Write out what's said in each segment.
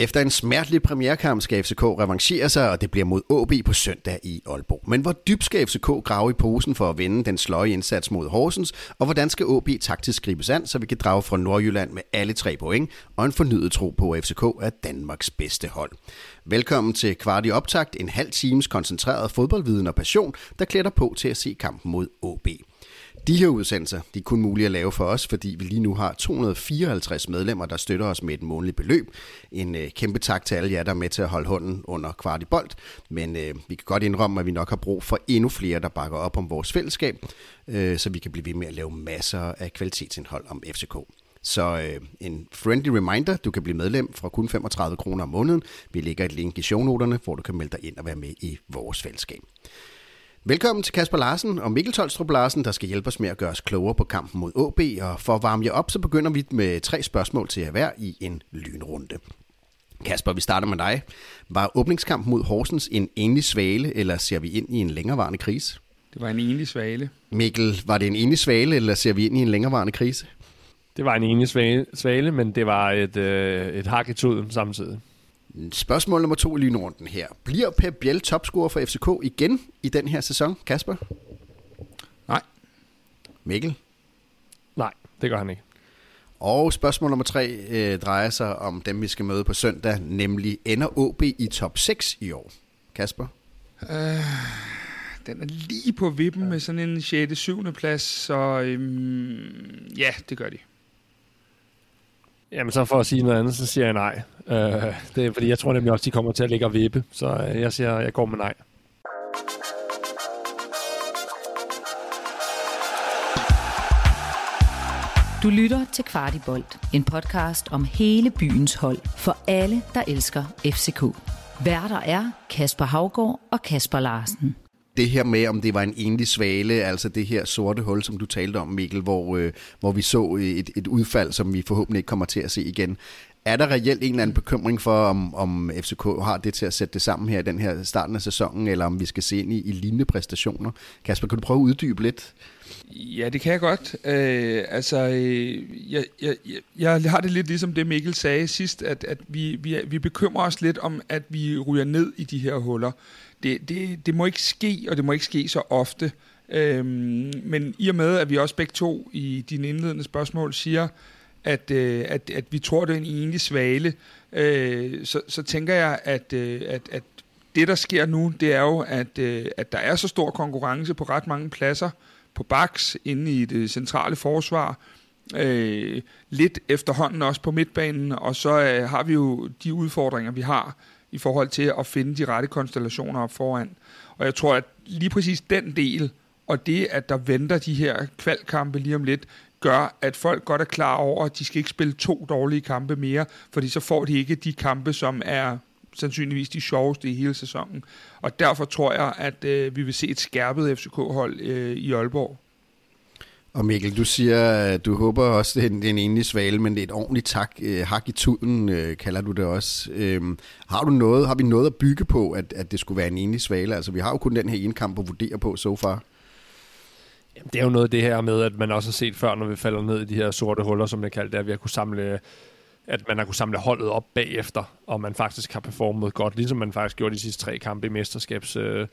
Efter en smertelig premierkamp skal FCK revanchere sig, og det bliver mod AB på søndag i Aalborg. Men hvor dybt skal FCK grave i posen for at vinde den sløje indsats mod Horsens, og hvordan skal AB taktisk gribes an, så vi kan drage fra Nordjylland med alle tre point og en fornyet tro på, at FCK er Danmarks bedste hold. Velkommen til Kvart i Optakt, en halv times koncentreret fodboldviden og passion, der klæder på til at se kampen mod AB. De her udsendelser de er kun mulige at lave for os, fordi vi lige nu har 254 medlemmer, der støtter os med et månedligt beløb. En øh, kæmpe tak til alle jer, der er med til at holde hånden under kvart i bold. Men øh, vi kan godt indrømme, at vi nok har brug for endnu flere, der bakker op om vores fællesskab, øh, så vi kan blive ved med at lave masser af kvalitetsindhold om FCK. Så øh, en friendly reminder, du kan blive medlem for kun 35 kroner om måneden. Vi lægger et link i shownoterne, hvor du kan melde dig ind og være med i vores fællesskab. Velkommen til Kasper Larsen og Mikkel Tolstrup Larsen, der skal hjælpe os med at gøre os klogere på kampen mod AB. Og for at varme jer op, så begynder vi med tre spørgsmål til jer hver i en lynrunde. Kasper, vi starter med dig. Var åbningskampen mod Horsens en enlig svale, eller ser vi ind i en længerevarende krise? Det var en enlig svale. Mikkel, var det en enlig svale, eller ser vi ind i en længerevarende krise? Det var en enlig svale, svale men det var et, øh, et hak i tuden samtidig. Spørgsmål nummer to i lynrunden her. Bliver Pep Biel topscorer for FCK igen i den her sæson, Kasper? Nej. Mikkel? Nej, det gør han ikke. Og spørgsmål nummer tre øh, drejer sig om dem, vi skal møde på søndag, nemlig ender OB i top 6 i år? Kasper? Øh, den er lige på vippen ja. med sådan en 6. 7. plads, så øhm, ja, det gør de. Jamen så for at sige noget andet, så siger jeg nej. Øh, det er fordi, jeg tror nemlig også, de kommer til at ligge og vippe. Så øh, jeg siger, jeg går med nej. Du lytter til Kvartibolt, en podcast om hele byens hold for alle, der elsker FCK. Værter er Kasper Havgård og Kasper Larsen det her med, om det var en enlig svale, altså det her sorte hul, som du talte om, Mikkel, hvor, øh, hvor vi så øh, et, et udfald, som vi forhåbentlig ikke kommer til at se igen. Er der reelt en eller anden bekymring for, om, om FCK har det til at sætte det sammen her i den her starten af sæsonen, eller om vi skal se ind i, i lignende præstationer? Kasper, kan du prøve at uddybe lidt? Ja, det kan jeg godt. Øh, altså, øh, jeg, jeg, jeg har det lidt ligesom det, Mikkel sagde sidst, at, at vi, vi, vi bekymrer os lidt om, at vi ryger ned i de her huller det, det, det må ikke ske, og det må ikke ske så ofte. Øh, men i og med, at vi også begge to i dine indledende spørgsmål siger, at, øh, at, at vi tror, det er en enlig svale, øh, så, så tænker jeg, at, øh, at, at det, der sker nu, det er jo, at, øh, at der er så stor konkurrence på ret mange pladser, på baks, inde i det centrale forsvar, øh, lidt efterhånden også på midtbanen, og så øh, har vi jo de udfordringer, vi har i forhold til at finde de rette konstellationer op foran. Og jeg tror, at lige præcis den del, og det, at der venter de her kvalkampe lige om lidt, gør, at folk godt er klar over, at de skal ikke spille to dårlige kampe mere, fordi så får de ikke de kampe, som er sandsynligvis de sjoveste i hele sæsonen. Og derfor tror jeg, at øh, vi vil se et skærpet FCK-hold øh, i Aalborg. Og Mikkel, du siger, du håber også, det er en, en enlig svale, men det er et ordentligt tak, øh, hak i tuden, øh, kalder du det også. Øhm, har, du noget, har vi noget at bygge på, at, at det skulle være en enlig svale? Altså, vi har jo kun den her ene kamp at vurdere på så far. Jamen, det er jo noget af det her med, at man også har set før, når vi falder ned i de her sorte huller, som jeg kalder det, at vi har kunne samle at man har kunne samle holdet op bagefter, og man faktisk har performet godt, ligesom man faktisk gjorde de sidste tre kampe i mesterskabs... Øh,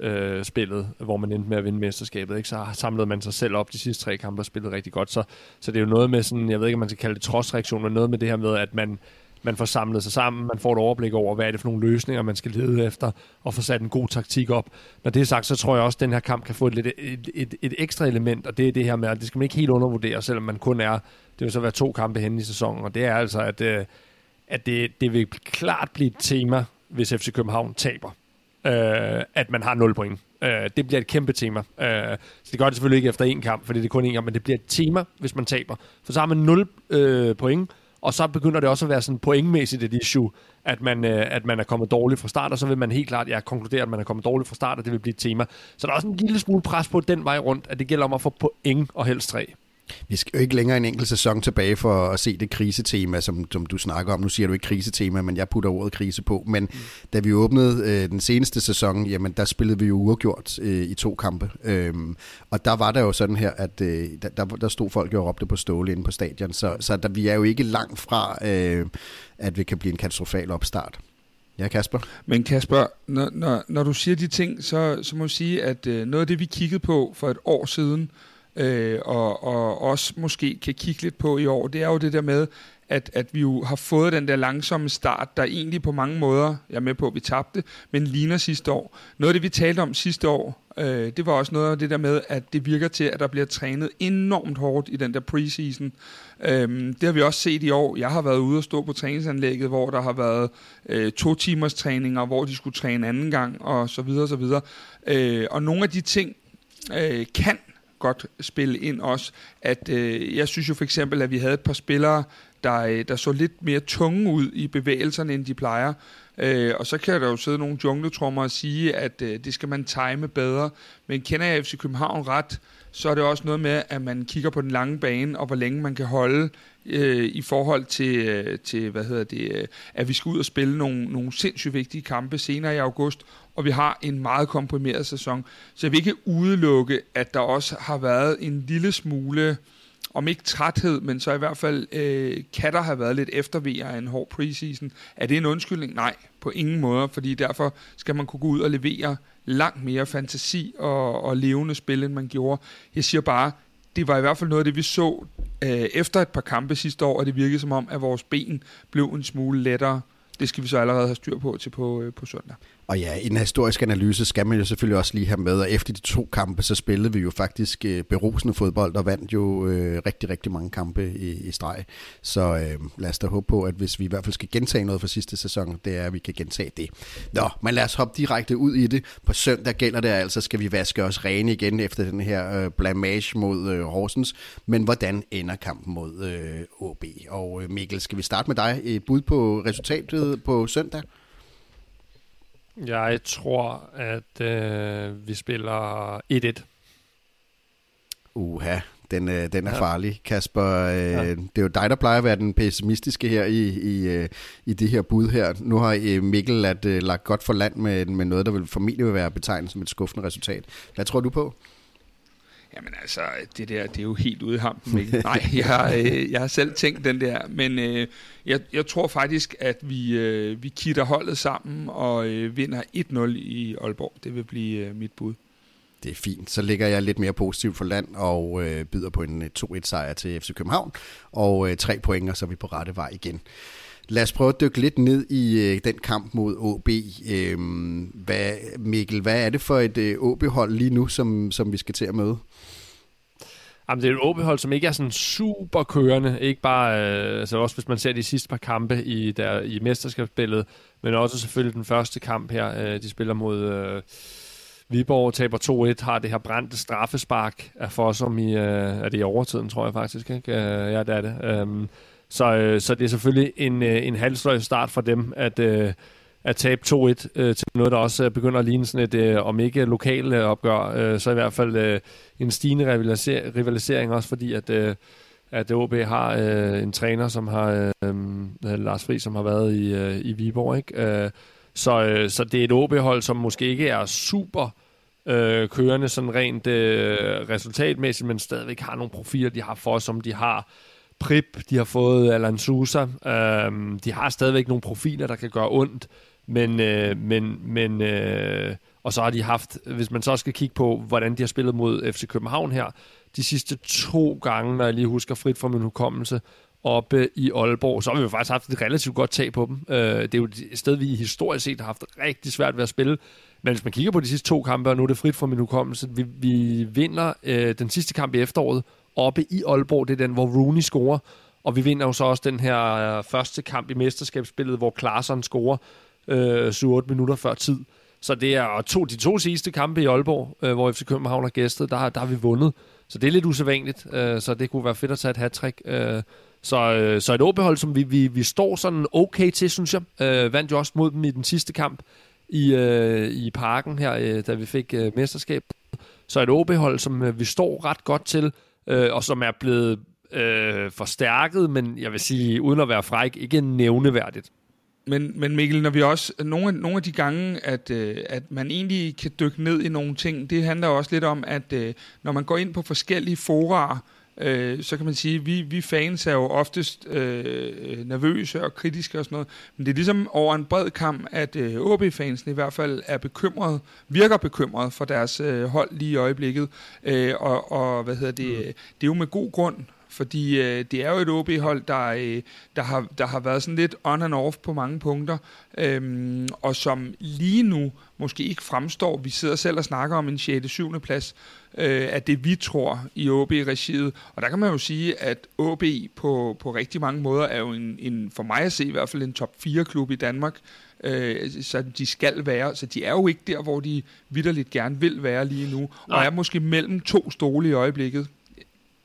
øh, spillet, hvor man endte med at vinde mesterskabet. Ikke? Så samlede man sig selv op de sidste tre kampe og spillede rigtig godt. Så, så det er jo noget med sådan, jeg ved ikke, om man skal kalde det trodsreaktion, men noget med det her med, at man, man får samlet sig sammen, man får et overblik over, hvad er det for nogle løsninger, man skal lede efter, og få sat en god taktik op. Når det er sagt, så tror jeg også, at den her kamp kan få et, lidt, et, et, et ekstra element, og det er det her med, at det skal man ikke helt undervurdere, selvom man kun er, det vil så være to kampe hen i sæsonen, og det er altså, at, øh, at det, det vil klart blive et tema, hvis FC København taber øh, at man har 0 point. Øh, det bliver et kæmpe tema. Øh, så det gør det selvfølgelig ikke efter én kamp, fordi det er kun én kamp, men det bliver et tema, hvis man taber. For så har man 0 øh, point, og så begynder det også at være sådan pointmæssigt et issue, at man, øh, at man er kommet dårligt fra start, og så vil man helt klart ja, konkludere, at man er kommet dårligt fra start, og det vil blive et tema. Så der er også en lille smule pres på den vej rundt, at det gælder om at få point og helst tre. Vi skal jo ikke længere en enkelt sæson tilbage for at se det krisetema, som, som du snakker om. Nu siger du ikke krisetema, men jeg putter ordet krise på. Men mm. da vi åbnede øh, den seneste sæson, jamen der spillede vi jo uafgjort øh, i to kampe. Øhm, og der var der jo sådan her, at øh, der, der stod folk jo og råbte på ståle inde på stadion. Så, så der, vi er jo ikke langt fra, øh, at vi kan blive en katastrofal opstart. Ja, Kasper? Men Kasper, når, når, når du siger de ting, så, så må jeg sige, at øh, noget af det, vi kiggede på for et år siden, øh, øh, og, og også måske kan kigge lidt på i år, det er jo det der med, at, at vi jo har fået den der langsomme start, der egentlig på mange måder, jeg er med på, at vi tabte, men ligner sidste år. Noget af det, vi talte om sidste år, øh, det var også noget af det der med, at det virker til, at der bliver trænet enormt hårdt i den der preseason. Øh, det har vi også set i år. Jeg har været ude og stå på træningsanlægget, hvor der har været øh, to timers træninger, hvor de skulle træne anden gang, og så videre, og så videre. Øh, og nogle af de ting øh, kan godt spille ind også. At, øh, jeg synes jo for eksempel, at vi havde et par spillere, der, øh, der så lidt mere tunge ud i bevægelserne, end de plejer. Øh, og så kan der jo sidde nogle jungletrummer og sige, at øh, det skal man time bedre. Men kender jeg FC København ret, så er det også noget med, at man kigger på den lange bane, og hvor længe man kan holde øh, i forhold til, øh, til hvad hedder det, øh, at vi skal ud og spille nogle, nogle sindssygt vigtige kampe senere i august, og vi har en meget komprimeret sæson. Så jeg vil ikke udelukke, at der også har været en lille smule, om ikke træthed, men så i hvert fald øh, kan der have været lidt eftervejer af en hård preseason. Er det en undskyldning? Nej, på ingen måde, fordi derfor skal man kunne gå ud og levere langt mere fantasi og, og levende spil, end man gjorde. Jeg siger bare, det var i hvert fald noget af det, vi så øh, efter et par kampe sidste år, og det virkede som om, at vores ben blev en smule lettere. Det skal vi så allerede have styr på til på, øh, på søndag. Og ja, i den historiske analyse skal man jo selvfølgelig også lige have med, at efter de to kampe, så spillede vi jo faktisk øh, berusende fodbold, og vandt jo øh, rigtig, rigtig mange kampe i, i streg. Så øh, lad os da håbe på, at hvis vi i hvert fald skal gentage noget fra sidste sæson, det er, at vi kan gentage det. Nå, men lad os hoppe direkte ud i det. På søndag gælder det altså, skal vi vaske os rene igen efter den her øh, blamage mod øh, Horsens. Men hvordan ender kampen mod øh, OB? Og øh, Mikkel, skal vi starte med dig? Et bud på resultatet på søndag? Jeg tror, at øh, vi spiller 1-1. Uha, den, øh, den er ja. farlig, Kasper. Øh, ja. Det er jo dig, der plejer at være den pessimistiske her i, i, øh, i det her bud her. Nu har øh, Mikkel at, øh, lagt godt for land med, med noget, der vil formentlig vil være betegnet som et skuffende resultat. Hvad tror du på? Jamen altså, det der, det er jo helt ude i hampen, ikke? Nej, jeg, øh, jeg har selv tænkt den der, men øh, jeg, jeg tror faktisk, at vi, øh, vi kitter holdet sammen og øh, vinder 1-0 i Aalborg. Det vil blive øh, mit bud. Det er fint. Så ligger jeg lidt mere positivt for land og øh, byder på en øh, 2-1-sejr til FC København. Og øh, tre point, og så er vi på rette vej igen. Lad os prøve at dykke lidt ned i øh, den kamp mod OB. Øh, hvad, Mikkel, hvad er det for et øh, OB-hold lige nu, som, som vi skal til at møde? Jamen, det er et OB-hold, som ikke er sådan super kørende. Ikke bare, øh, altså også hvis man ser de sidste par kampe i, der, i mesterskabsspillet, men også selvfølgelig den første kamp her. Øh, de spiller mod øh, Viborg, taber 2-1, har det her brændte straffespark af Fossum i, øh, er det i overtiden, tror jeg faktisk. Ikke? Øh, ja, det er det. Øh, så, øh, så det er selvfølgelig en, øh, en halvsløj start for dem, at... Øh, at tabe 2-1 øh, til noget, der også øh, begynder at ligne sådan et, øh, om ikke lokal øh, opgør, øh, så i hvert fald øh, en stigende rivaliser- rivalisering også, fordi at, øh, at OB har øh, en træner, som har øh, øh, Lars Fri, som har været i, øh, i Viborg, ikke? Øh, så, øh, så det er et OB-hold, som måske ikke er super øh, kørende sådan rent øh, resultatmæssigt, men stadigvæk har nogle profiler, de har for, som de har Prip, de har fået Alan Sousa, Øhm, de har stadigvæk nogle profiler, der kan gøre ondt, men, øh, men, men øh, og så har de haft, hvis man så skal kigge på, hvordan de har spillet mod FC København her, de sidste to gange, når jeg lige husker frit fra min hukommelse, oppe i Aalborg, så har vi jo faktisk haft et relativt godt tag på dem. Øh, det er jo et sted, vi historisk set har haft rigtig svært ved at spille. Men hvis man kigger på de sidste to kampe, og nu er det frit fra min hukommelse, vi, vi vinder øh, den sidste kamp i efteråret oppe i Aalborg. Det er den, hvor Rooney scorer. Og vi vinder jo så også den her øh, første kamp i mesterskabsspillet, hvor Klaarsson scorer øh, 7-8 minutter før tid. Så det er to, de to sidste kampe i Aalborg, øh, hvor FC København har gæstet, der, der har vi vundet. Så det er lidt usædvanligt, øh, så det kunne være fedt at tage et hat-trick. Øh, så, øh, så et åbehold, som vi, vi, vi står sådan okay til, synes jeg. Øh, vandt jo også mod dem i den sidste kamp i, øh, i parken her, øh, da vi fik øh, mesterskab. Så et OB-hold, som øh, vi står ret godt til øh, og som er blevet øh, forstærket, men jeg vil sige, uden at være fræk, ikke nævneværdigt. Men, men Mikkel, når vi også, nogle, nogle af de gange, at, øh, at man egentlig kan dykke ned i nogle ting, det handler også lidt om, at øh, når man går ind på forskellige forarer, øh, så kan man sige, at vi, vi fans er jo oftest øh, nervøse og kritiske og sådan noget, men det er ligesom over en bred kamp, at øh, OB-fansen i hvert fald er bekymret, virker bekymret for deres øh, hold lige i øjeblikket, øh, og, og hvad hedder det, mm. det er jo med god grund, fordi øh, det er jo et OB-hold, der, øh, der, har, der har været sådan lidt on and off på mange punkter, øh, og som lige nu måske ikke fremstår. Vi sidder selv og snakker om en 6. 7. plads øh, af det, vi tror i OB-regiet. Og der kan man jo sige, at OB på, på rigtig mange måder er jo en, en, for mig at se i hvert fald en top 4-klub i Danmark. Øh, så de skal være. Så de er jo ikke der, hvor de vidderligt gerne vil være lige nu. Nej. Og er måske mellem to stole i øjeblikket.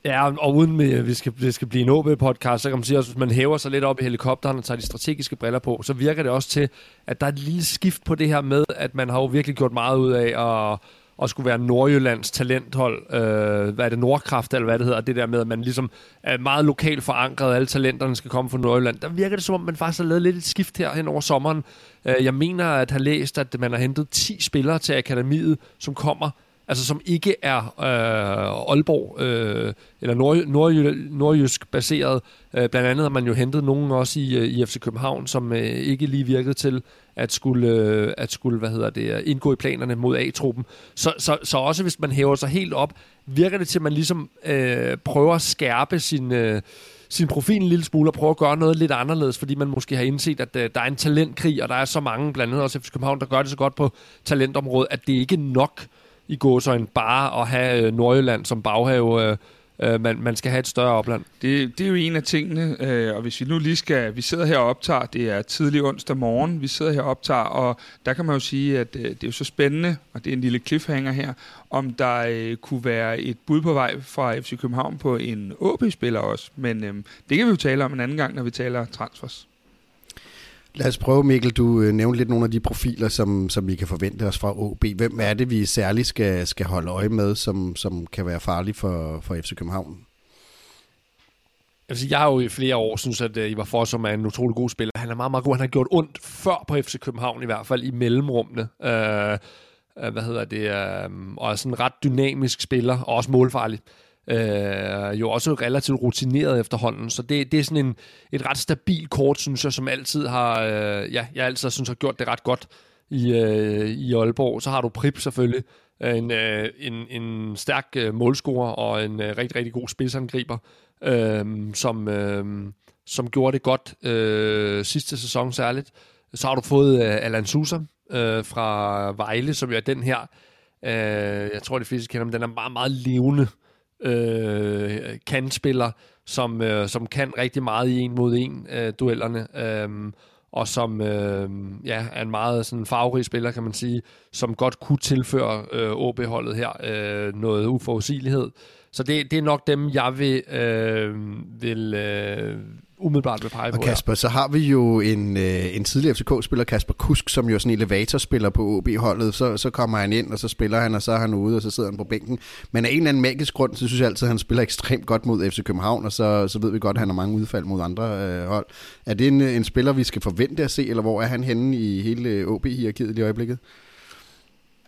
Ja, og uden med, vi skal, det skal blive en OB-podcast, så kan man sige at hvis man hæver sig lidt op i helikopteren og tager de strategiske briller på, så virker det også til, at der er et lille skift på det her med, at man har jo virkelig gjort meget ud af at, at skulle være Nordjyllands talenthold. Øh, hvad er det, Nordkraft, eller hvad det hedder, det der med, at man ligesom er meget lokalt forankret, alle talenterne skal komme fra Nordjylland. Der virker det som om, man faktisk har lavet lidt et skift her hen over sommeren. Øh, jeg mener at have læst, at man har hentet 10 spillere til akademiet, som kommer altså som ikke er øh, Aalborg øh, eller nord, nord, nordjysk baseret. Øh, blandt andet har man jo hentet nogen også i, øh, i FC København, som øh, ikke lige virkede til at skulle, øh, at skulle hvad hedder det, indgå i planerne mod A-truppen. Så, så, så også hvis man hæver sig helt op, virker det til, at man ligesom øh, prøver at skærpe sin... Øh, sin profil en lille smule og prøve at gøre noget lidt anderledes, fordi man måske har indset, at øh, der er en talentkrig, og der er så mange, blandt andet også FC København, der gør det så godt på talentområdet, at det ikke er nok i gåsøjne bare at have øh, Nordjylland som baghave. Øh, øh, man, man skal have et større opland. Det, det er jo en af tingene, øh, og hvis vi nu lige skal, vi sidder her og optager, det er tidlig onsdag morgen, vi sidder her og optager, og der kan man jo sige, at øh, det er jo så spændende, og det er en lille cliffhanger her, om der øh, kunne være et bud på vej fra FC København på en OB-spiller også, men øh, det kan vi jo tale om en anden gang, når vi taler transfers. Lad os prøve, Mikkel, du øh, nævnte lidt nogle af de profiler, som, som vi kan forvente os fra OB. Hvem er det, vi særligt skal, skal holde øje med, som, som kan være farlig for, for FC København? Altså, jeg har jo i flere år synes, at uh, Ivar Fossum er en utrolig god spiller. Han er meget, meget god. Han har gjort ondt før på FC København, i hvert fald i mellemrummene. Uh, uh, hvad hedder det? Uh, og er sådan en ret dynamisk spiller, og også målfarlig. Øh, Øh, jo også relativt rutineret efterhånden, så det, det er sådan en, et ret stabil kort, synes jeg, som altid har, øh, ja, jeg altid synes har gjort det ret godt i, øh, i Aalborg. Så har du Prip selvfølgelig, øh, en, øh, en, en stærk øh, målscorer og en øh, rigtig, rigtig god spidsangriber, øh, som, øh, som gjorde det godt øh, sidste sæson særligt. Så har du fået øh, Alan Sousa øh, fra Vejle, som jo er den her, øh, jeg tror de fleste kender ham, den er meget, meget levende øh, kantspiller, som, øh, som kan rigtig meget i en mod en øh, duellerne, øh, og som øh, ja, er en meget sådan farverig spiller, kan man sige, som godt kunne tilføre øh, OB-holdet her øh, noget uforudsigelighed. Så det, det er nok dem, jeg vil, øh, vil øh, umiddelbart vil pege på. Og Kasper, ja. så har vi jo en, øh, en tidligere FCK-spiller, Kasper Kusk, som jo er sådan en elevatorspiller på OB-holdet. Så, så kommer han ind, og så spiller han, og så er han ude, og så sidder han på bænken. Men af en eller anden magisk grund, så synes jeg altid, at han spiller ekstremt godt mod FC København, og så, så ved vi godt, at han har mange udfald mod andre øh, hold. Er det en, en spiller, vi skal forvente at se, eller hvor er han henne i hele OB-hierarkiet i øjeblikket?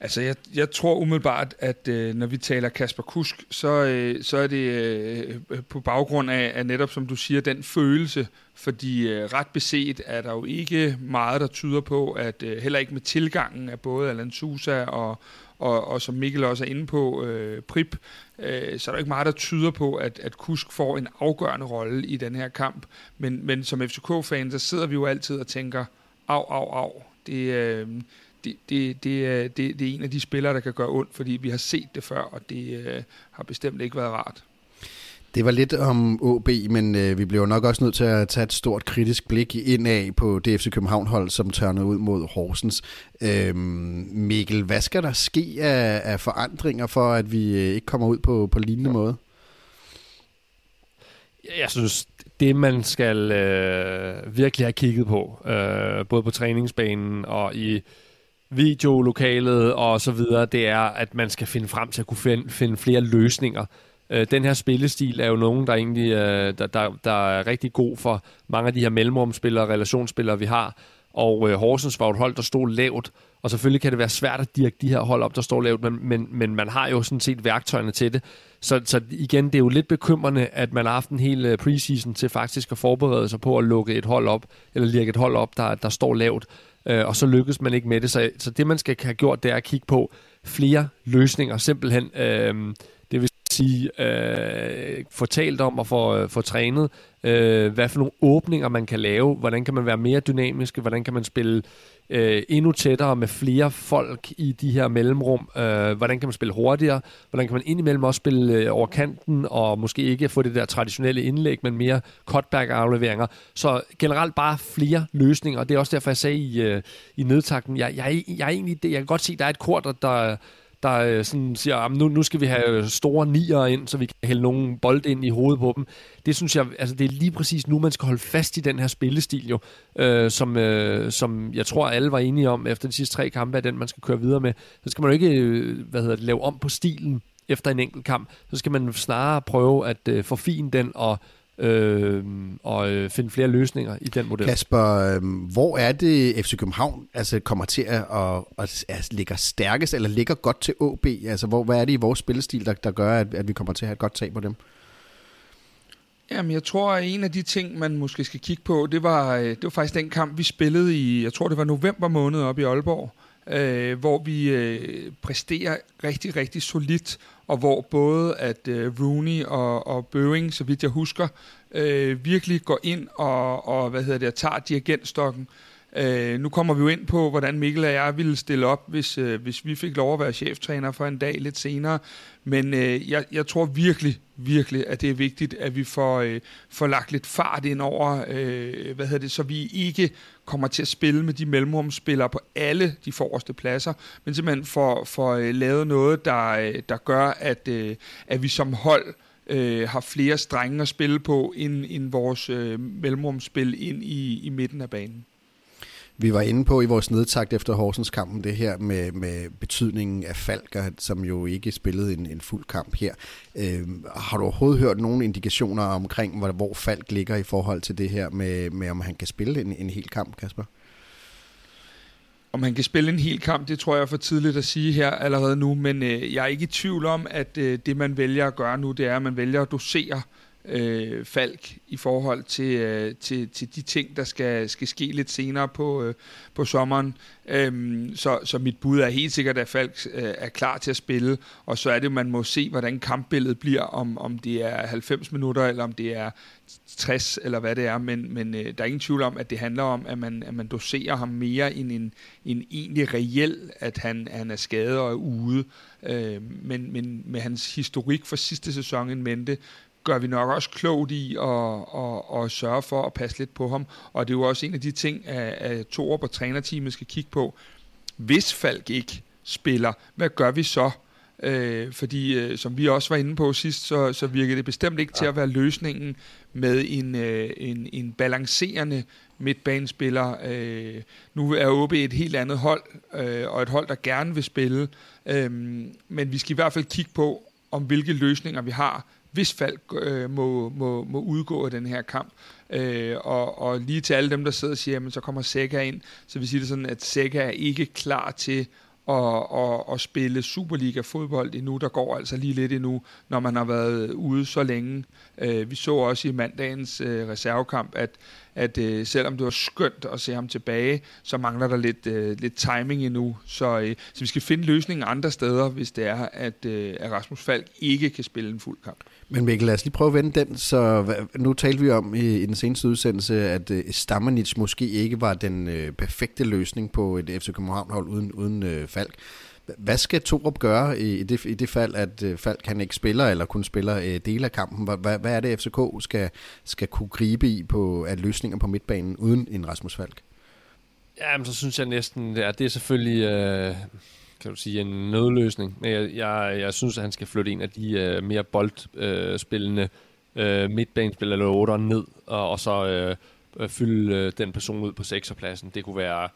Altså, jeg, jeg tror umiddelbart, at øh, når vi taler Kasper Kusk, så, øh, så er det øh, øh, på baggrund af, af netop, som du siger, den følelse. Fordi øh, ret beset er der jo ikke meget, der tyder på, at øh, heller ikke med tilgangen af både Alan Sousa og, og, og som Mikkel også er inde på, øh, Prip, øh, så er der ikke meget, der tyder på, at, at Kusk får en afgørende rolle i den her kamp. Men, men som FCK-fan, så sidder vi jo altid og tænker, af, af, af. det, øh, det, det, det, er, det, det er en af de spillere, der kan gøre ondt, fordi vi har set det før, og det øh, har bestemt ikke været rart. Det var lidt om OB, men øh, vi bliver nok også nødt til at tage et stort kritisk blik indad på DFC København-hold, som tørner ud mod Horsens. Øhm, Mikkel, hvad skal der ske af, af forandringer for, at vi øh, ikke kommer ud på, på lignende måde? Jeg synes, det man skal øh, virkelig have kigget på, øh, både på træningsbanen og i videolokalet og så videre, det er, at man skal finde frem til at kunne finde, finde flere løsninger Øh, den her spillestil er jo nogen, der egentlig øh, der, der, der er rigtig god for mange af de her mellemrumspillere og relationsspillere, vi har. Og øh, Horsens var et hold, der stod lavt, og selvfølgelig kan det være svært at dirke de her hold op, der står lavt, men, men, men man har jo sådan set værktøjerne til det. Så, så igen, det er jo lidt bekymrende, at man har haft en hel øh, preseason til faktisk at forberede sig på at lukke et hold op, eller lirke et hold op, der, der står lavt, øh, og så lykkes man ikke med det. Så, så det, man skal have gjort, det er at kigge på flere løsninger, simpelthen. Øh, det vil sige, øh, få talt om og få, øh, få trænet, øh, hvad for nogle åbninger man kan lave, hvordan kan man være mere dynamisk, hvordan kan man spille øh, endnu tættere med flere folk i de her mellemrum, øh, hvordan kan man spille hurtigere, hvordan kan man indimellem også spille øh, over kanten, og måske ikke få det der traditionelle indlæg, men mere cutback-afleveringer. Så generelt bare flere løsninger, og det er også derfor, jeg sagde i, øh, i nedtakten, jeg, jeg, jeg, er egentlig, jeg kan godt se, at der er et kort, der, der øh, sådan siger, ah, at nu, nu skal vi have øh, store nier ind, så vi kan hælde nogle bold ind i hovedet på dem. Det synes jeg, altså det er lige præcis nu, man skal holde fast i den her spillestil jo, øh, som, øh, som jeg tror alle var enige om efter de sidste tre kampe, at den man skal køre videre med. Så skal man jo ikke øh, hvad hedder det, lave om på stilen efter en enkelt kamp. Så skal man snarere prøve at øh, forfine den og øh, og øh, finde flere løsninger i den model. Kasper, øh, hvor er det FC København altså, kommer til at, at, at, at ligge stærkest, eller ligger godt til AB? Altså, hvor, hvad er det i vores spillestil, der, der gør, at, at vi kommer til at have et godt tag på dem? Jamen, jeg tror, at en af de ting, man måske skal kigge på, det var, øh, det var faktisk den kamp, vi spillede i, jeg tror, det var november måned op i Aalborg, øh, hvor vi øh, præsterer rigtig, rigtig solidt, og hvor både at øh, Rooney og, og Bøving, så vidt jeg husker, øh, virkelig går ind og, og hvad hedder det, tager dirigentstokken. Øh, nu kommer vi jo ind på, hvordan Mikkel og jeg ville stille op, hvis, øh, hvis vi fik lov at være cheftræner for en dag lidt senere. Men øh, jeg, jeg tror virkelig, virkelig, at det er vigtigt, at vi får, øh, får lagt lidt fart ind over, øh, hvad hedder det, så vi ikke kommer til at spille med de mellemrumspillere på alle de forreste pladser, men simpelthen får, får øh, lavet noget, der, øh, der gør, at, øh, at vi som hold øh, har flere strenge at spille på, end, end vores øh, mellemrumsspil ind i, i midten af banen. Vi var inde på i vores nedtagt efter Horsens kampen det her med, med betydningen af Falker, som jo ikke spillede en, en fuld kamp her. Øh, har du overhovedet hørt nogle indikationer omkring, hvor, hvor Falk ligger i forhold til det her med, med om han kan spille en, en hel kamp, Kasper? Om han kan spille en hel kamp, det tror jeg er for tidligt at sige her allerede nu, men øh, jeg er ikke i tvivl om, at øh, det man vælger at gøre nu, det er, at man vælger at dosere øh, Øh, Falk i forhold til, øh, til, til de ting, der skal, skal ske lidt senere på, øh, på sommeren. Øhm, så, så mit bud er helt sikkert, at Falk øh, er klar til at spille, og så er det, man må se, hvordan kampbilledet bliver, om, om det er 90 minutter, eller om det er 60, eller hvad det er, men, men øh, der er ingen tvivl om, at det handler om, at man, at man doserer ham mere end en, en egentlig reel, at han, han er skadet og er ude. Øh, men, men med hans historik fra sidste sæson en mente, gør vi nok også klogt i at, at, at sørge for at passe lidt på ham. Og det er jo også en af de ting, at, at Torup og trænerteamet skal kigge på. Hvis Falk ikke spiller, hvad gør vi så? Øh, fordi, øh, som vi også var inde på sidst, så, så virker det bestemt ikke ja. til at være løsningen med en, øh, en, en balancerende midtbanespiller. Øh, nu er OB et helt andet hold, øh, og et hold, der gerne vil spille. Øh, men vi skal i hvert fald kigge på, om hvilke løsninger vi har hvis Falk øh, må, må, må udgå af den her kamp. Øh, og, og lige til alle dem, der sidder og siger, jamen, så kommer Seca ind, så vil sige det sådan, at Seca er ikke klar til at, at, at spille Superliga-fodbold endnu. Der går altså lige lidt endnu, når man har været ude så længe. Øh, vi så også i mandagens øh, reservekamp, at, at øh, selvom det var skønt at se ham tilbage, så mangler der lidt, øh, lidt timing endnu. Så, øh, så vi skal finde løsningen andre steder, hvis det er, at, øh, at Rasmus Falk ikke kan spille en fuld kamp. Men Mikkel, lad os lige prøve at vende den. Så nu talte vi om i, i den seneste udsendelse, at øh, Stamanic måske ikke var den øh, perfekte løsning på et FC København-hold uden, uden øh, Falk. Hvad skal Torup gøre i, i, det, i det fald, at øh, Falk kan ikke spiller eller kun spiller øh, dele af kampen? Hvad, hvad er det, FCK skal, skal kunne gribe i på at løsninger på midtbanen uden en Rasmus Falk? Jamen, så synes jeg næsten, at det er selvfølgelig... Øh kan du sige, en nødløsning. Men jeg, jeg, jeg synes, at han skal flytte en af de øh, mere boldspillende øh, midtbanespillere eller 8'ere ned, og, og så øh, fylde øh, den person ud på 6'erpladsen. Det kunne være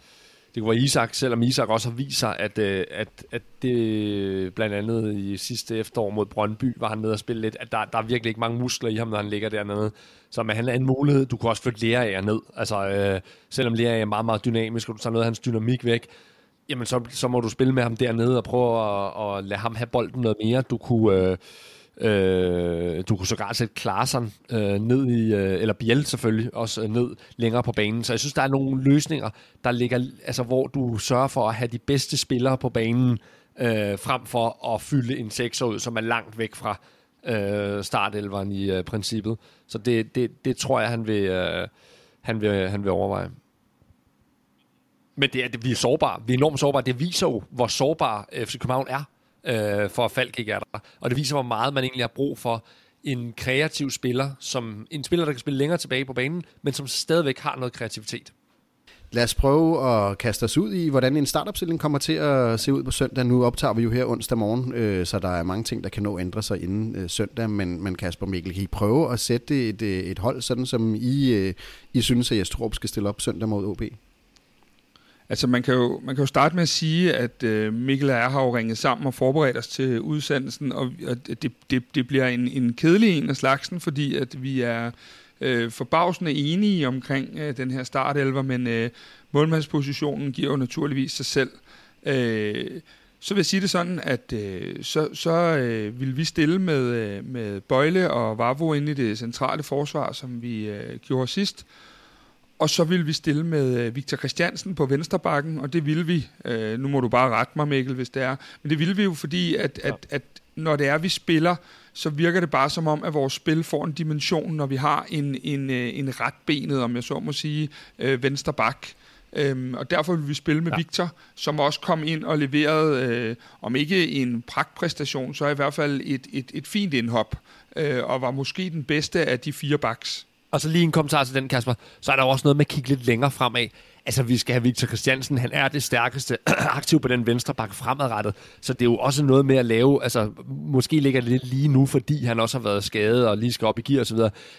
det kunne være Isak, selvom Isak også har vist sig, at, øh, at, at det blandt andet i sidste efterår mod Brøndby, var han nede og spille lidt, at der, der er virkelig ikke mange muskler i ham, når han ligger dernede. Så med han er en mulighed, du kan også flytte Lerager ned. Altså, øh, selvom Lerager er meget, meget dynamisk, og du tager noget af hans dynamik væk, jamen så, så må du spille med ham dernede og prøve at, at lade ham have bolden noget mere. Du kunne... Øh, Øh, du kunne sågar sætte Klaasen øh, ned i, øh, eller Biel selvfølgelig, også øh, ned længere på banen. Så jeg synes, der er nogle løsninger, der ligger, altså hvor du sørger for at have de bedste spillere på banen, øh, frem for at fylde en sekser ud, som er langt væk fra øh, startelveren i øh, princippet. Så det, det, det tror jeg, han vil, øh, han vil, han vil overveje. Men det er, det, vi er sårbare. Vi er enormt sårbare. Det viser jo, hvor sårbar FC København er øh, for at Falk ikke er der. Og det viser, hvor meget man egentlig har brug for en kreativ spiller, som en spiller, der kan spille længere tilbage på banen, men som stadigvæk har noget kreativitet. Lad os prøve at kaste os ud i, hvordan en startopstilling kommer til at se ud på søndag. Nu optager vi jo her onsdag morgen, øh, så der er mange ting, der kan nå at ændre sig inden øh, søndag. Men, men Kasper Mikkel, kan I prøve at sætte et, et hold, sådan som I, øh, I synes, at Jes skal stille op søndag mod OB? Altså man kan jo, man kan jo starte med at sige, at øh, Mikkel og jeg har jo ringet sammen og forberedt os til udsendelsen, og, og det, det, det bliver en, en kedelig en af slagsen, fordi at vi er øh, forbavsende enige omkring øh, den her startelver, men øh, målmandspositionen giver jo naturligvis sig selv. Øh, så vil jeg sige det sådan, at øh, så, så øh, vil vi stille med, øh, med Bøjle og Vavo inde i det centrale forsvar, som vi øh, gjorde sidst. Og så vil vi stille med øh, Victor Christiansen på vensterbakken, og det vil vi. Øh, nu må du bare rette mig, Mikkel, hvis det er. Men det vil vi jo, fordi at, at, at når det er, vi spiller, så virker det bare som om, at vores spil får en dimension, når vi har en, en, øh, en retbenet, om jeg så må sige, øh, vensterbak. Øhm, og derfor vil vi spille med ja. Victor, som også kom ind og leverede, øh, om ikke en pragtpræstation, så i hvert fald et, et, et fint indhop, øh, og var måske den bedste af de fire backs. Og så lige en kommentar til den, Kasper. Så er der også noget med at kigge lidt længere fremad. Altså, vi skal have Victor Christiansen. Han er det stærkeste aktiv på den venstre bakke fremadrettet. Så det er jo også noget med at lave... Altså, måske ligger det lidt lige nu, fordi han også har været skadet og lige skal op i gear osv.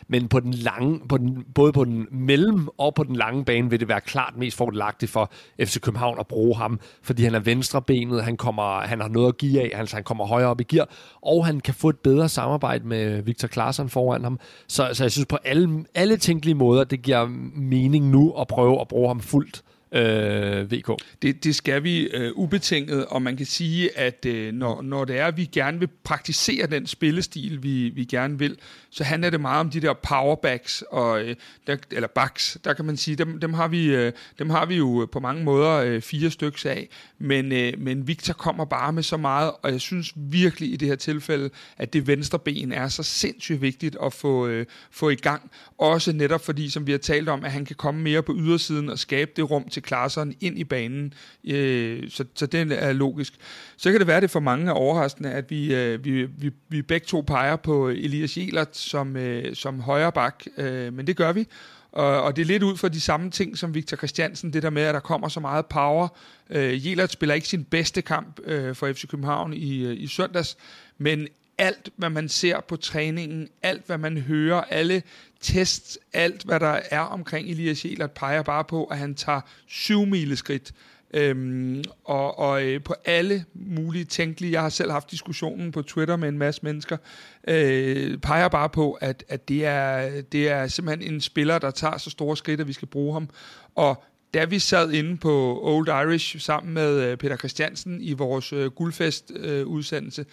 Men på den lange, på den, både på den mellem og på den lange bane vil det være klart mest fordelagtigt for FC København at bruge ham, fordi han er venstrebenet, han, kommer, han har noget at give af, altså han kommer højere op i gear, og han kan få et bedre samarbejde med Victor Klaarsson foran ham. Så, så jeg synes på alle, alle tænkelige måder, det giver mening nu at prøve at bruge ham fuldt fullt. Øh, VK. Det, det skal vi øh, ubetinget, og man kan sige, at øh, når, når det er, at vi gerne vil praktisere den spillestil, vi, vi gerne vil, så handler det meget om de der powerbacks, og, øh, der, eller backs, der kan man sige, dem, dem, har, vi, øh, dem har vi jo øh, på mange måder øh, fire stykker af, men, øh, men Victor kommer bare med så meget, og jeg synes virkelig i det her tilfælde, at det venstre ben er så sindssygt vigtigt at få, øh, få i gang, også netop fordi, som vi har talt om, at han kan komme mere på ydersiden og skabe det rum til Klaarsson ind i banen, øh, så, så det er logisk. Så kan det være, det for mange er overraskende, at vi, øh, vi, vi, vi begge to peger på Elias Jelert som, øh, som højre bak, øh, men det gør vi. Og, og det er lidt ud fra de samme ting som Victor Christiansen, det der med, at der kommer så meget power. Øh, Jelert spiller ikke sin bedste kamp øh, for FC København i, øh, i søndags, men alt, hvad man ser på træningen, alt, hvad man hører, alle tests, alt, hvad der er omkring Elias Jelert, peger bare på, at han tager syv skridt. Øhm, og og øh, på alle mulige tænkelige, jeg har selv haft diskussionen på Twitter med en masse mennesker, øh, peger bare på, at, at det, er, det er simpelthen en spiller, der tager så store skridt, at vi skal bruge ham. Og da vi sad inde på Old Irish sammen med øh, Peter Christiansen i vores øh, guldfest-udsendelse, øh,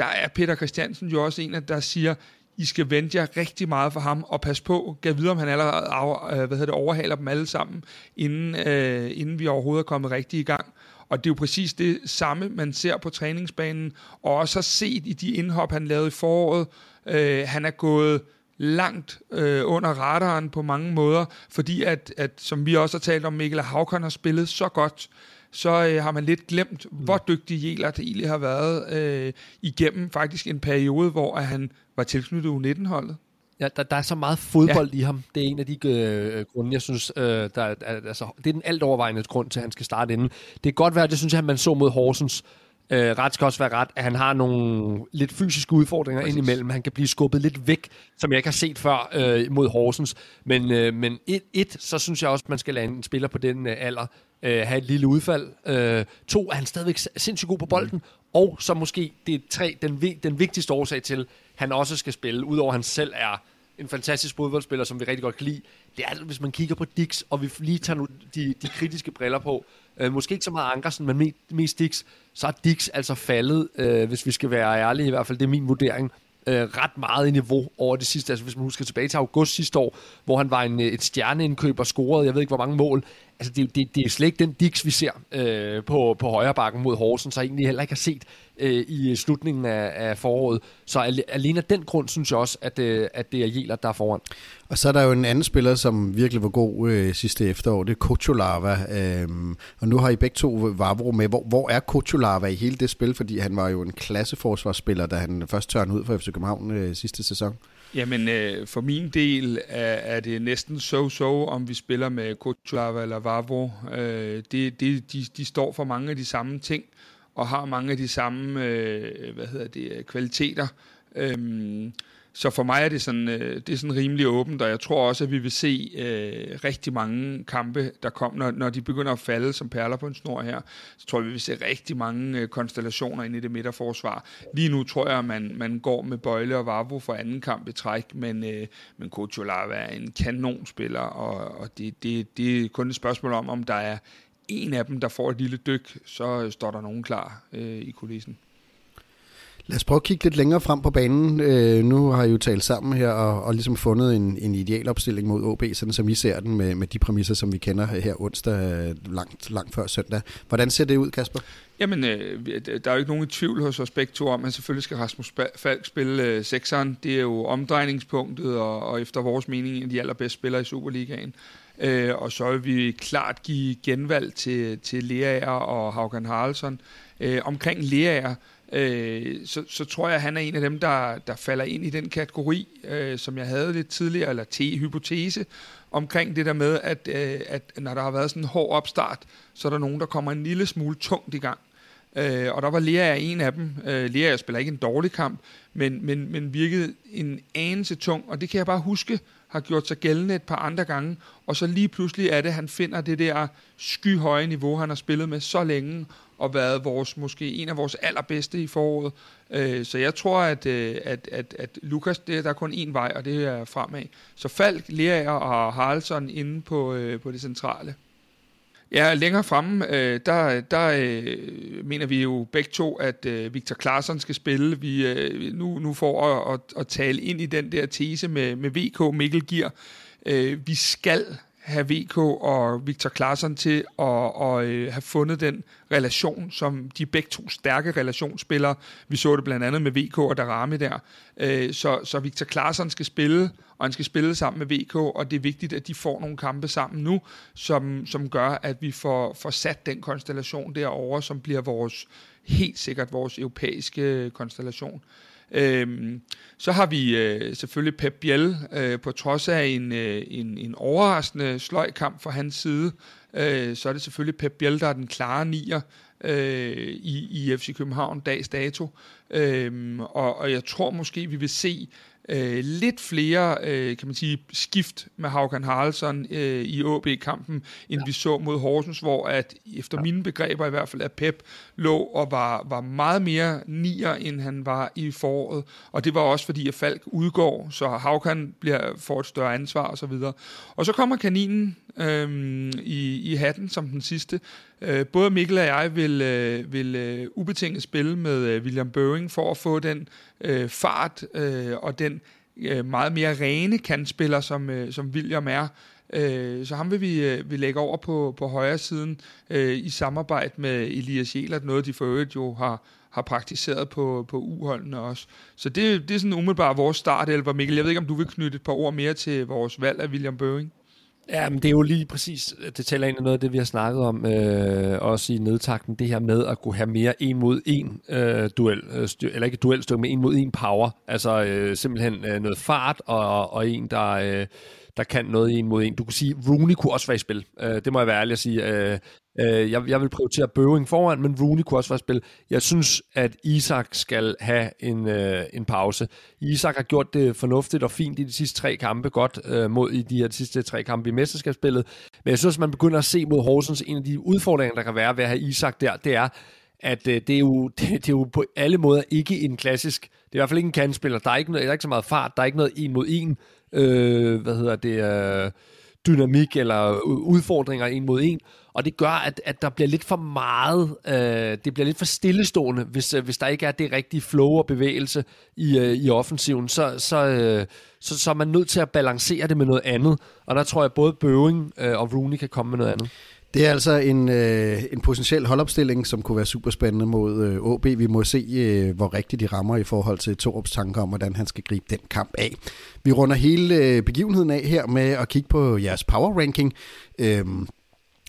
der er Peter Christiansen jo også en af der siger, I skal vente jer rigtig meget for ham, og pas på, gav videre, om han allerede af, øh, hvad hedder det, overhaler dem alle sammen, inden, øh, inden vi overhovedet er kommet rigtig i gang. Og det er jo præcis det samme, man ser på træningsbanen, og også har set i de indhop, han lavede i foråret. Øh, han er gået langt øh, under radaren på mange måder, fordi at, at, som vi også har talt om, Mikkel Havkon har spillet så godt, så øh, har man lidt glemt, mm. hvor dygtig Jelert egentlig har været øh, igennem faktisk en periode, hvor han var tilknyttet U19-holdet. Ja, der, der er så meget fodbold ja. i ham. Det er en af de øh, grunde, jeg synes, øh, der, er, altså, det er den alt overvejende grund til, at han skal starte inden. Det er godt være, det synes jeg, at man så mod Horsens, Øh, ret skal også være ret, at han har nogle lidt fysiske udfordringer Præcis. indimellem. Han kan blive skubbet lidt væk, som jeg ikke har set før øh, mod Horsens. Men, øh, men et, et, så synes jeg også, at man skal lade en spiller på den øh, alder øh, have et lille udfald. Øh, to, er han stadigvæk sindssygt god på bolden. Mm. Og så måske det er tre, den, den vigtigste årsag til, han også skal spille, udover at han selv er en fantastisk fodboldspiller, som vi rigtig godt kan lide, det er, hvis man kigger på Dix, og vi lige tager nu de, de kritiske briller på, øh, måske ikke så meget Ankersen, men mest, mest Dix, så er Dix altså faldet, øh, hvis vi skal være ærlige, i hvert fald det er min vurdering, øh, ret meget i niveau over det sidste. Altså hvis man husker tilbage til august sidste år, hvor han var en, øh, et stjerneindkøb og scorede, jeg ved ikke hvor mange mål. Altså det, det, det er slet ikke den Dix, vi ser øh, på, på højre bakken mod Horsens, så egentlig heller ikke har set øh, i slutningen af, af foråret. Så alene af den grund synes jeg også, at, øh, at det er Jeler, der er foran. Og så er der jo en anden spiller, som virkelig var god øh, sidste efterår, det er Kocholava. Øh, og nu har I begge to Vavro med. Hvor, hvor er Kocholava i hele det spil? Fordi han var jo en klasseforsvarsspiller, da han først tørnede ud for FC København øh, sidste sæson. Jamen, øh, for min del er, er det næsten so-so, om vi spiller med Kutulava eller Vavro. Øh, det, det, de, de står for mange af de samme ting og har mange af de samme øh, hvad hedder det, øh, kvaliteter. Øh, så for mig er det sådan, øh, det er sådan rimelig åbent, og jeg tror også, at vi vil se øh, rigtig mange kampe, der kommer, når, når de begynder at falde som perler på en snor her, så tror jeg, vi vil se rigtig mange øh, konstellationer ind i det midterforsvar. Lige nu tror jeg, at man, man går med Bøjle og Vavro for anden kamp i træk, men, øh, men Kocholava er en kanonspiller, og, og det, det, det er kun et spørgsmål om, om der er en af dem, der får et lille dyk, så står der nogen klar øh, i kulissen. Lad os prøve at kigge lidt længere frem på banen. Øh, nu har I jo talt sammen her og, og ligesom fundet en, en ideal opstilling mod OB, sådan som I ser den med, med de præmisser, som vi kender her onsdag langt, langt før søndag. Hvordan ser det ud, Kasper? Jamen, øh, der er jo ikke nogen tvivl hos os begge to om, at selvfølgelig skal Rasmus Falk spille øh, sekseren. Det er jo omdrejningspunktet, og, og efter vores mening en af de allerbedste spillere i Superligaen. Øh, og så vil vi klart give genvalg til, til Leaer og Haugen Haraldsson. Øh, omkring Leaer, øh, så, så tror jeg, at han er en af dem, der, der falder ind i den kategori, øh, som jeg havde lidt tidligere, eller T-hypotese, omkring det der med, at, øh, at når der har været sådan en hård opstart, så er der nogen, der kommer en lille smule tungt i gang. Øh, og der var Lea en af dem. Øh, Lea spiller ikke en dårlig kamp, men, men, men virkede en anelse tung, og det kan jeg bare huske har gjort sig gældende et par andre gange, og så lige pludselig er det, at han finder det der skyhøje niveau, han har spillet med så længe, og været vores, måske en af vores allerbedste i foråret. Øh, så jeg tror, at, øh, at, at, at Lukas, det, der er kun én vej, og det er fremad. Så Falk, Lerager og Haraldsson inde på, øh, på det centrale. Ja, længere fremme, øh, der, der øh, mener vi jo begge to, at øh, Victor Claesson skal spille. Vi øh, nu, nu får at, at, at tale ind i den der tese med, med VK Mikkel Gier. Øh, vi skal have VK og Victor Claesson til at, at, øh, have fundet den relation, som de begge to stærke relationsspillere. Vi så det blandt andet med VK og Darami der. Øh, så, så Victor Claesson skal spille, og han skal spille sammen med VK, og det er vigtigt, at de får nogle kampe sammen nu, som, som gør, at vi får, får sat den konstellation derovre, som bliver vores helt sikkert vores europæiske konstellation. Øhm, så har vi øh, selvfølgelig Pep Biel, øh, på trods af en, øh, en, en overraskende sløjkamp fra hans side, øh, så er det selvfølgelig Pep Biel, der er den klare nier øh, i, i FC København dags dato. Øhm, og, og jeg tror måske, vi vil se øh, lidt flere øh, kan man sige, skift med Haukan Haraldsson øh, i AB-kampen, end ja. vi så mod Horsens, hvor at efter ja. mine begreber i hvert fald, at Pep lå og var, var meget mere nier, end han var i foråret. Og det var også fordi, at Falk udgår, så Haukan bliver, får et større ansvar osv. Og, så videre. og så kommer kaninen øh, i, i hatten som den sidste. Øh, både Mikkel og jeg vil, øh, vil øh, ubetinget spille med øh, William Børing for at få den øh, fart øh, og den øh, meget mere rene kantspiller, som, øh, som William er. Øh, så ham vil vi, øh, vi lægge over på, på højre siden øh, i samarbejde med Elias Jelert, noget de for øvrigt jo har, har praktiseret på, på uholdene også. Så det, det er sådan umiddelbart vores startelver. Mikkel, jeg ved ikke, om du vil knytte et par ord mere til vores valg af William Børing? Ja, men det er jo lige præcis, øh, det taler ind i noget af det, vi har snakket om, øh, også i nedtakten, det her med at kunne have mere en mod en øh, duel, øh, styr, eller ikke duelstykke, men en mod en power. Altså øh, simpelthen øh, noget fart, og, og en, der, øh, der kan noget i en mod en. Du kan sige, Rooney kunne også være i spil. Øh, det må jeg være ærlig at sige. Øh, øh, jeg, jeg vil prioritere Bøving foran, men Rooney kunne også være i spil. Jeg synes, at Isak skal have en, øh, en pause. Isak har gjort det fornuftigt og fint i de sidste tre kampe, godt øh, mod i de her sidste tre kampe i mesterskabsspillet. Men jeg synes, at man begynder at se mod Horsens, en af de udfordringer, der kan være ved at have Isak der, det er, at øh, det, er jo, det, det er jo på alle måder ikke en klassisk, det er i hvert fald ikke en kandspiller, der er ikke, noget, der er ikke så meget fart, der er ikke noget en mod en, øh, hvad hedder det, øh, dynamik eller udfordringer en mod en, og det gør, at, at der bliver lidt for meget, øh, det bliver lidt for stillestående, hvis, øh, hvis der ikke er det rigtige flow og bevægelse i, øh, i offensiven, så, så, øh, så, så er man nødt til at balancere det med noget andet, og der tror jeg både Bøving øh, og Rooney kan komme med noget andet. Det er altså en, øh, en potentiel holdopstilling, som kunne være super spændende mod øh, OB. Vi må se, øh, hvor rigtigt de rammer i forhold til Torups tanker om, hvordan han skal gribe den kamp af. Vi runder hele øh, begivenheden af her med at kigge på jeres power ranking. Øh,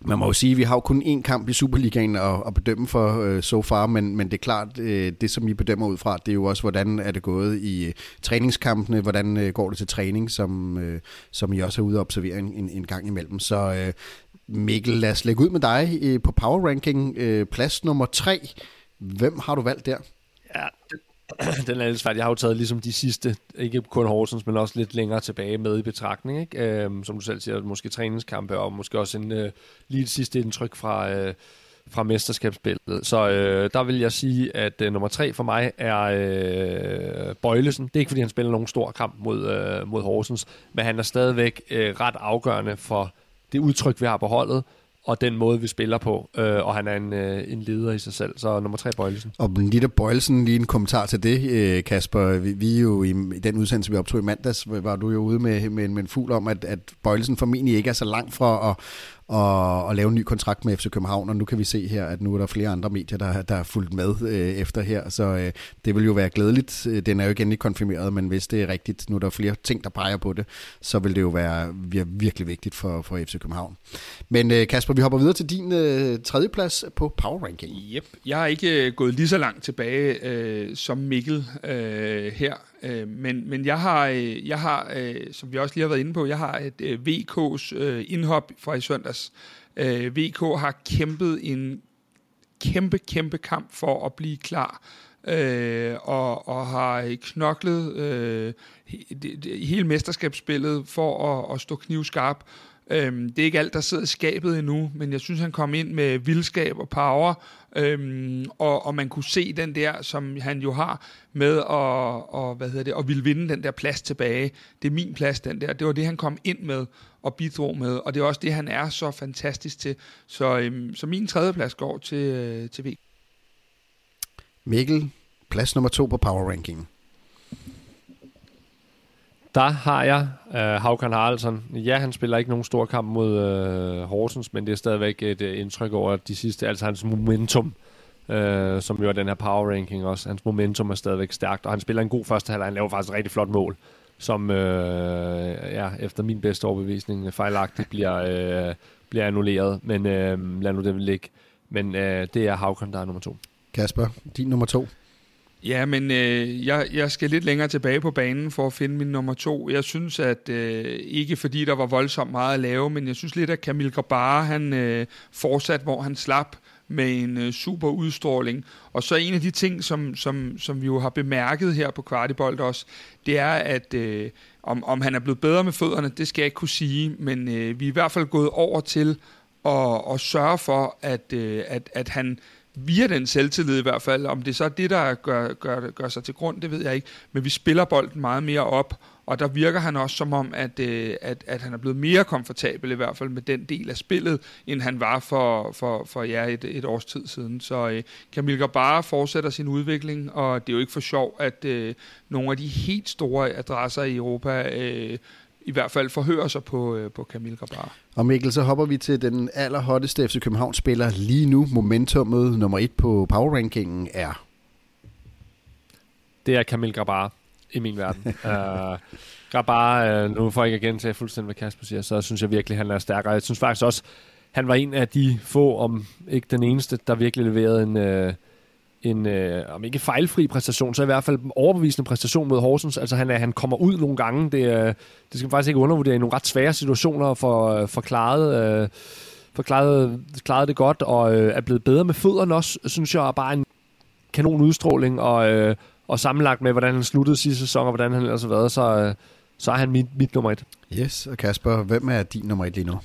man må jo sige, at vi har jo kun én kamp i Superligaen at, at bedømme for øh, so far, men, men det er klart, øh, det som I bedømmer ud fra, det er jo også, hvordan er det gået i øh, træningskampene, hvordan øh, går det til træning, som, øh, som I også er ude og observere en, en, en gang imellem. Så øh, Mikkel, lad os lægge ud med dig øh, på Power Ranking. Øh, plads nummer tre. Hvem har du valgt der? Ja, den er lidt svært. Jeg har jo taget ligesom de sidste, ikke kun Horsens, men også lidt længere tilbage med i betragtning. Ikke? Øhm, som du selv siger, måske træningskampe, og måske også en øh, lige et sidste indtryk fra, øh, fra mesterskabsspillet. Så øh, der vil jeg sige, at øh, nummer tre for mig er øh, Bøjlesen. Det er ikke, fordi han spiller nogen stor kamp mod, øh, mod Horsens, men han er stadigvæk øh, ret afgørende for det udtryk, vi har på holdet, og den måde, vi spiller på. Øh, og han er en, øh, en leder i sig selv. Så nummer tre, Bøjlesen. Og lige der Bøjlesen, lige en kommentar til det, øh, Kasper. Vi, vi er jo i, i den udsendelse, vi optog i mandags, var du jo ude med, med, med en fugl om, at, at Bøjlesen formentlig ikke er så langt fra at, og, og lave en ny kontrakt med FC København, og nu kan vi se her, at nu er der flere andre medier, der, der er fulgt med øh, efter her, så øh, det vil jo være glædeligt. Øh, den er jo ikke endelig konfirmeret, men hvis det er rigtigt, nu er der flere ting, der peger på det, så vil det jo være virkelig vigtigt for, for FC København. Men øh, Kasper, vi hopper videre til din øh, tredjeplads på Power Ranking. Yep. Jeg har ikke øh, gået lige så langt tilbage øh, som Mikkel øh, her, øh, men, men jeg har, øh, jeg har øh, som vi også lige har været inde på, jeg har et øh, VK's øh, indhop fra i søndags. Øh, VK har kæmpet en kæmpe, kæmpe kamp for at blive klar, øh, og, og har knoklet øh, hele mesterskabsspillet for at, at stå knivskarp. Øhm, det er ikke alt, der sidder i skabet endnu, men jeg synes, han kom ind med vildskab og power, øhm, og, og man kunne se den der, som han jo har med at, og, hvad hedder det, at ville vinde den der plads tilbage. Det er min plads, den der. Det var det, han kom ind med og bidrog med, og det er også det, han er så fantastisk til. Så, øhm, så min tredje plads går til, øh, til V. Mikkel, plads nummer to på Power Ranking. Der har jeg øh, Haukan Haraldsson. Ja, han spiller ikke nogen stor kamp mod øh, Horsens, men det er stadigvæk et øh, indtryk over de sidste, altså hans momentum, øh, som jo er den her power ranking også. Hans momentum er stadigvæk stærkt, og han spiller en god første halvleg. Han laver faktisk et rigtig flot mål, som øh, ja, efter min bedste overbevisning øh, fejlagtigt bliver, øh, bliver annulleret. Men øh, lad nu det ligge. Men øh, det er Haukan, der er nummer to. Kasper, din nummer to. Ja, men øh, jeg, jeg skal lidt længere tilbage på banen for at finde min nummer to. Jeg synes, at øh, ikke fordi der var voldsomt meget at lave, men jeg synes lidt, at Kamil Grabara, han øh, fortsat, hvor han slap med en øh, super udstråling. Og så en af de ting, som, som, som vi jo har bemærket her på Kvartibold også, det er, at øh, om, om han er blevet bedre med fødderne, det skal jeg ikke kunne sige, men øh, vi er i hvert fald gået over til at, at sørge for, at, øh, at, at han via den selvtillid i hvert fald. Om det så er det, der gør, gør, gør sig til grund, det ved jeg ikke. Men vi spiller bolden meget mere op, og der virker han også som om, at, øh, at, at han er blevet mere komfortabel i hvert fald med den del af spillet, end han var for, for, for ja, et, et års tid siden. Så øh, Kamil bare fortsætter sin udvikling, og det er jo ikke for sjov, at øh, nogle af de helt store adresser i Europa øh, i hvert fald forhører sig på, øh, på Kamil Grabar. Og Mikkel, så hopper vi til den allerhotteste FC København-spiller lige nu. Momentummet nummer et på power-rankingen er? Det er Kamil Grabar i min verden. uh, Grabar, uh, nu får jeg ikke igen til fuldstændig, hvad Kasper siger, så synes jeg virkelig, han er stærkere. Jeg synes faktisk også, han var en af de få, om ikke den eneste, der virkelig leverede en, uh, en øh, om ikke fejlfri præstation, så i hvert fald en overbevisende præstation mod Horsens. Altså han, er, han kommer ud nogle gange. Det, øh, det skal man faktisk ikke undervurdere i nogle ret svære situationer for, øh, for klaret, øh, for klaret, klaret det godt, og øh, er blevet bedre med fødderne også, synes jeg, er bare en kanon udstråling, og, øh, og sammenlagt med, hvordan han sluttede sidste sæson, og hvordan han ellers har været, så, øh, så er han mit, mit nummer et. Yes, og Kasper, hvem er din nummer et lige nu?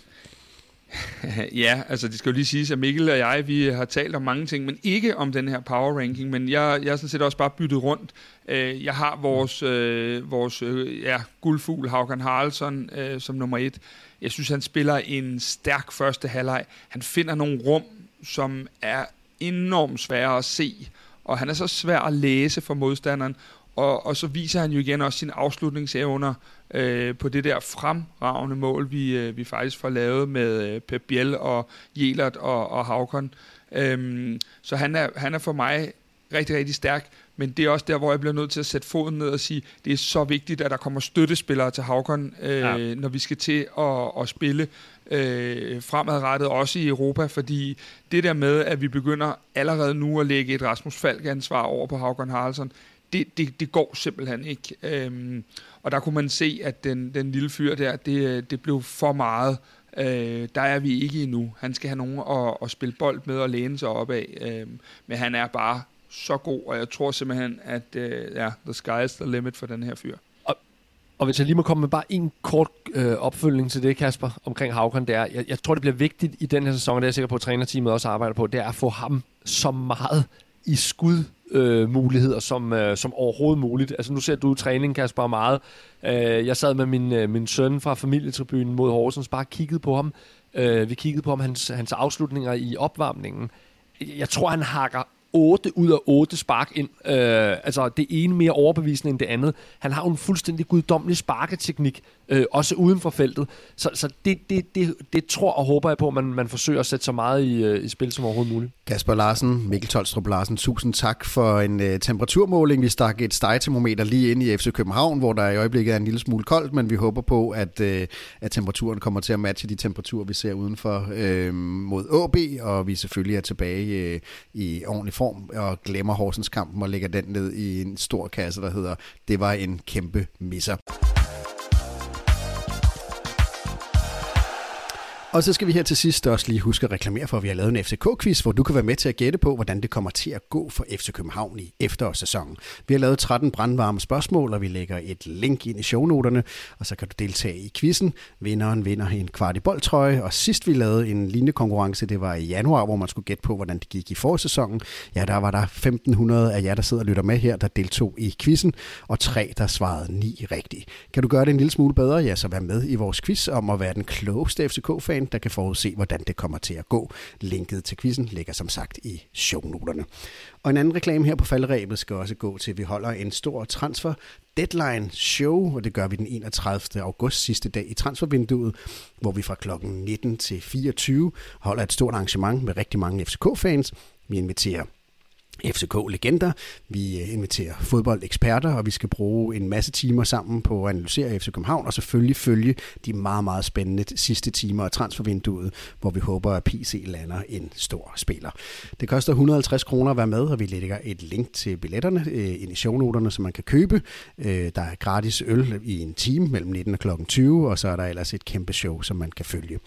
ja, altså det skal jo lige siges, at Mikkel og jeg, vi har talt om mange ting, men ikke om den her power ranking, men jeg, jeg er sådan set også bare byttet rundt. Øh, jeg har vores, øh, vores øh, ja, guldfugl, Haugen Haraldsson, øh, som nummer et. Jeg synes, han spiller en stærk første halvleg. Han finder nogle rum, som er enormt svære at se, og han er så svær at læse for modstanderen, og, og så viser han jo igen også sine afslutningsevner øh, på det der fremragende mål, vi, øh, vi faktisk får lavet med øh, Pep Biel og Jelert og, og Havkon. Øhm, så han er, han er for mig rigtig, rigtig stærk, men det er også der, hvor jeg bliver nødt til at sætte foden ned og sige, det er så vigtigt, at der kommer støttespillere til Havkon, øh, ja. når vi skal til at, at spille øh, fremadrettet, også i Europa, fordi det der med, at vi begynder allerede nu at lægge et Rasmus Falk-ansvar over på Havkon Haraldsson, det, det, det går simpelthen ikke. Øhm, og der kunne man se, at den, den lille fyr der, det, det blev for meget. Øh, der er vi ikke endnu. Han skal have nogen at, at spille bold med og læne sig op af. Øhm, men han er bare så god, og jeg tror simpelthen, at øh, ja, the sky is the limit for den her fyr. Og, og hvis jeg lige må komme med bare en kort øh, opfølgning til det, Kasper, omkring Havkon, det er, jeg, jeg tror, det bliver vigtigt i den her sæson, og det er jeg sikker på, at trænerteamet også arbejder på, det er at få ham så meget i skud øh, muligheder som, øh, som overhovedet muligt. Altså nu ser du træning, Kasper, meget. Øh, jeg sad med min, øh, min søn fra familietribunen mod Horsens, bare kiggede på ham. Øh, vi kiggede på ham, hans, hans afslutninger i opvarmningen. Jeg tror, han hakker 8 ud af 8 spark ind. Øh, altså det ene mere overbevisende end det andet. Han har jo en fuldstændig guddommelig sparketeknik, øh, også uden for feltet. Så, så det, det, det, det tror og håber jeg på, at man, man forsøger at sætte så meget i, øh, i spil som overhovedet muligt. Kasper Larsen, Mikkel Tolstrup Larsen, tusind tak for en øh, temperaturmåling. Vi stak et stegtermometer lige ind i FC København, hvor der i øjeblikket er en lille smule koldt, men vi håber på, at, øh, at temperaturen kommer til at matche de temperaturer, vi ser udenfor øh, mod AB, og vi selvfølgelig er tilbage øh, i ordentlig form og glemmer Horsens kampen og lægger den ned i en stor kasse, der hedder, det var en kæmpe misser. Og så skal vi her til sidst også lige huske at reklamere for, at vi har lavet en FCK-quiz, hvor du kan være med til at gætte på, hvordan det kommer til at gå for FC København i efterårssæsonen. Vi har lavet 13 brandvarme spørgsmål, og vi lægger et link ind i shownoterne, og så kan du deltage i quizzen. Vinderen vinder en kvart i boldtrøje, og sidst vi lavede en lignende konkurrence, det var i januar, hvor man skulle gætte på, hvordan det gik i forårssæsonen. Ja, der var der 1500 af jer, der sidder og lytter med her, der deltog i quizzen, og tre, der svarede ni rigtigt. Kan du gøre det en lille smule bedre? Ja, så vær med i vores quiz om at være den klogeste FCK-fan, der kan forudse, hvordan det kommer til at gå. Linket til quizzen ligger som sagt i shownoterne. Og en anden reklame her på falderæbet skal også gå til, at vi holder en stor transfer deadline show, og det gør vi den 31. august sidste dag i transfervinduet, hvor vi fra klokken 19 til 24 holder et stort arrangement med rigtig mange FCK-fans. Vi inviterer FCK-legender. Vi øh, inviterer fodboldeksperter, og vi skal bruge en masse timer sammen på at analysere FC København, og selvfølgelig følge de meget, meget spændende sidste timer af transfervinduet, hvor vi håber, at PC lander en stor spiller. Det koster 150 kroner at være med, og vi lægger et link til billetterne øh, ind i shownoterne, som man kan købe. Øh, der er gratis øl i en time mellem 19 og kl. 20, og så er der ellers et kæmpe show, som man kan følge.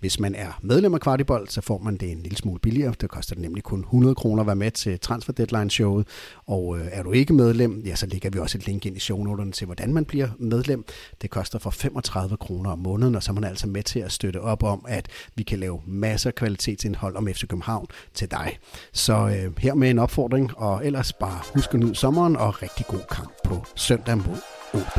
Hvis man er medlem af Kvartibold, så får man det en lille smule billigere. Det koster det nemlig kun 100 kroner at være med til Transfer Deadline showet. Og øh, er du ikke medlem, ja, så lægger vi også et link ind i shownoterne til, hvordan man bliver medlem. Det koster for 35 kroner om måneden, og så er man altså med til at støtte op om, at vi kan lave masser af kvalitetsindhold om FC København til dig. Så øh, her med en opfordring, og ellers bare husk at nyde sommeren og rigtig god kamp på søndag mod OB.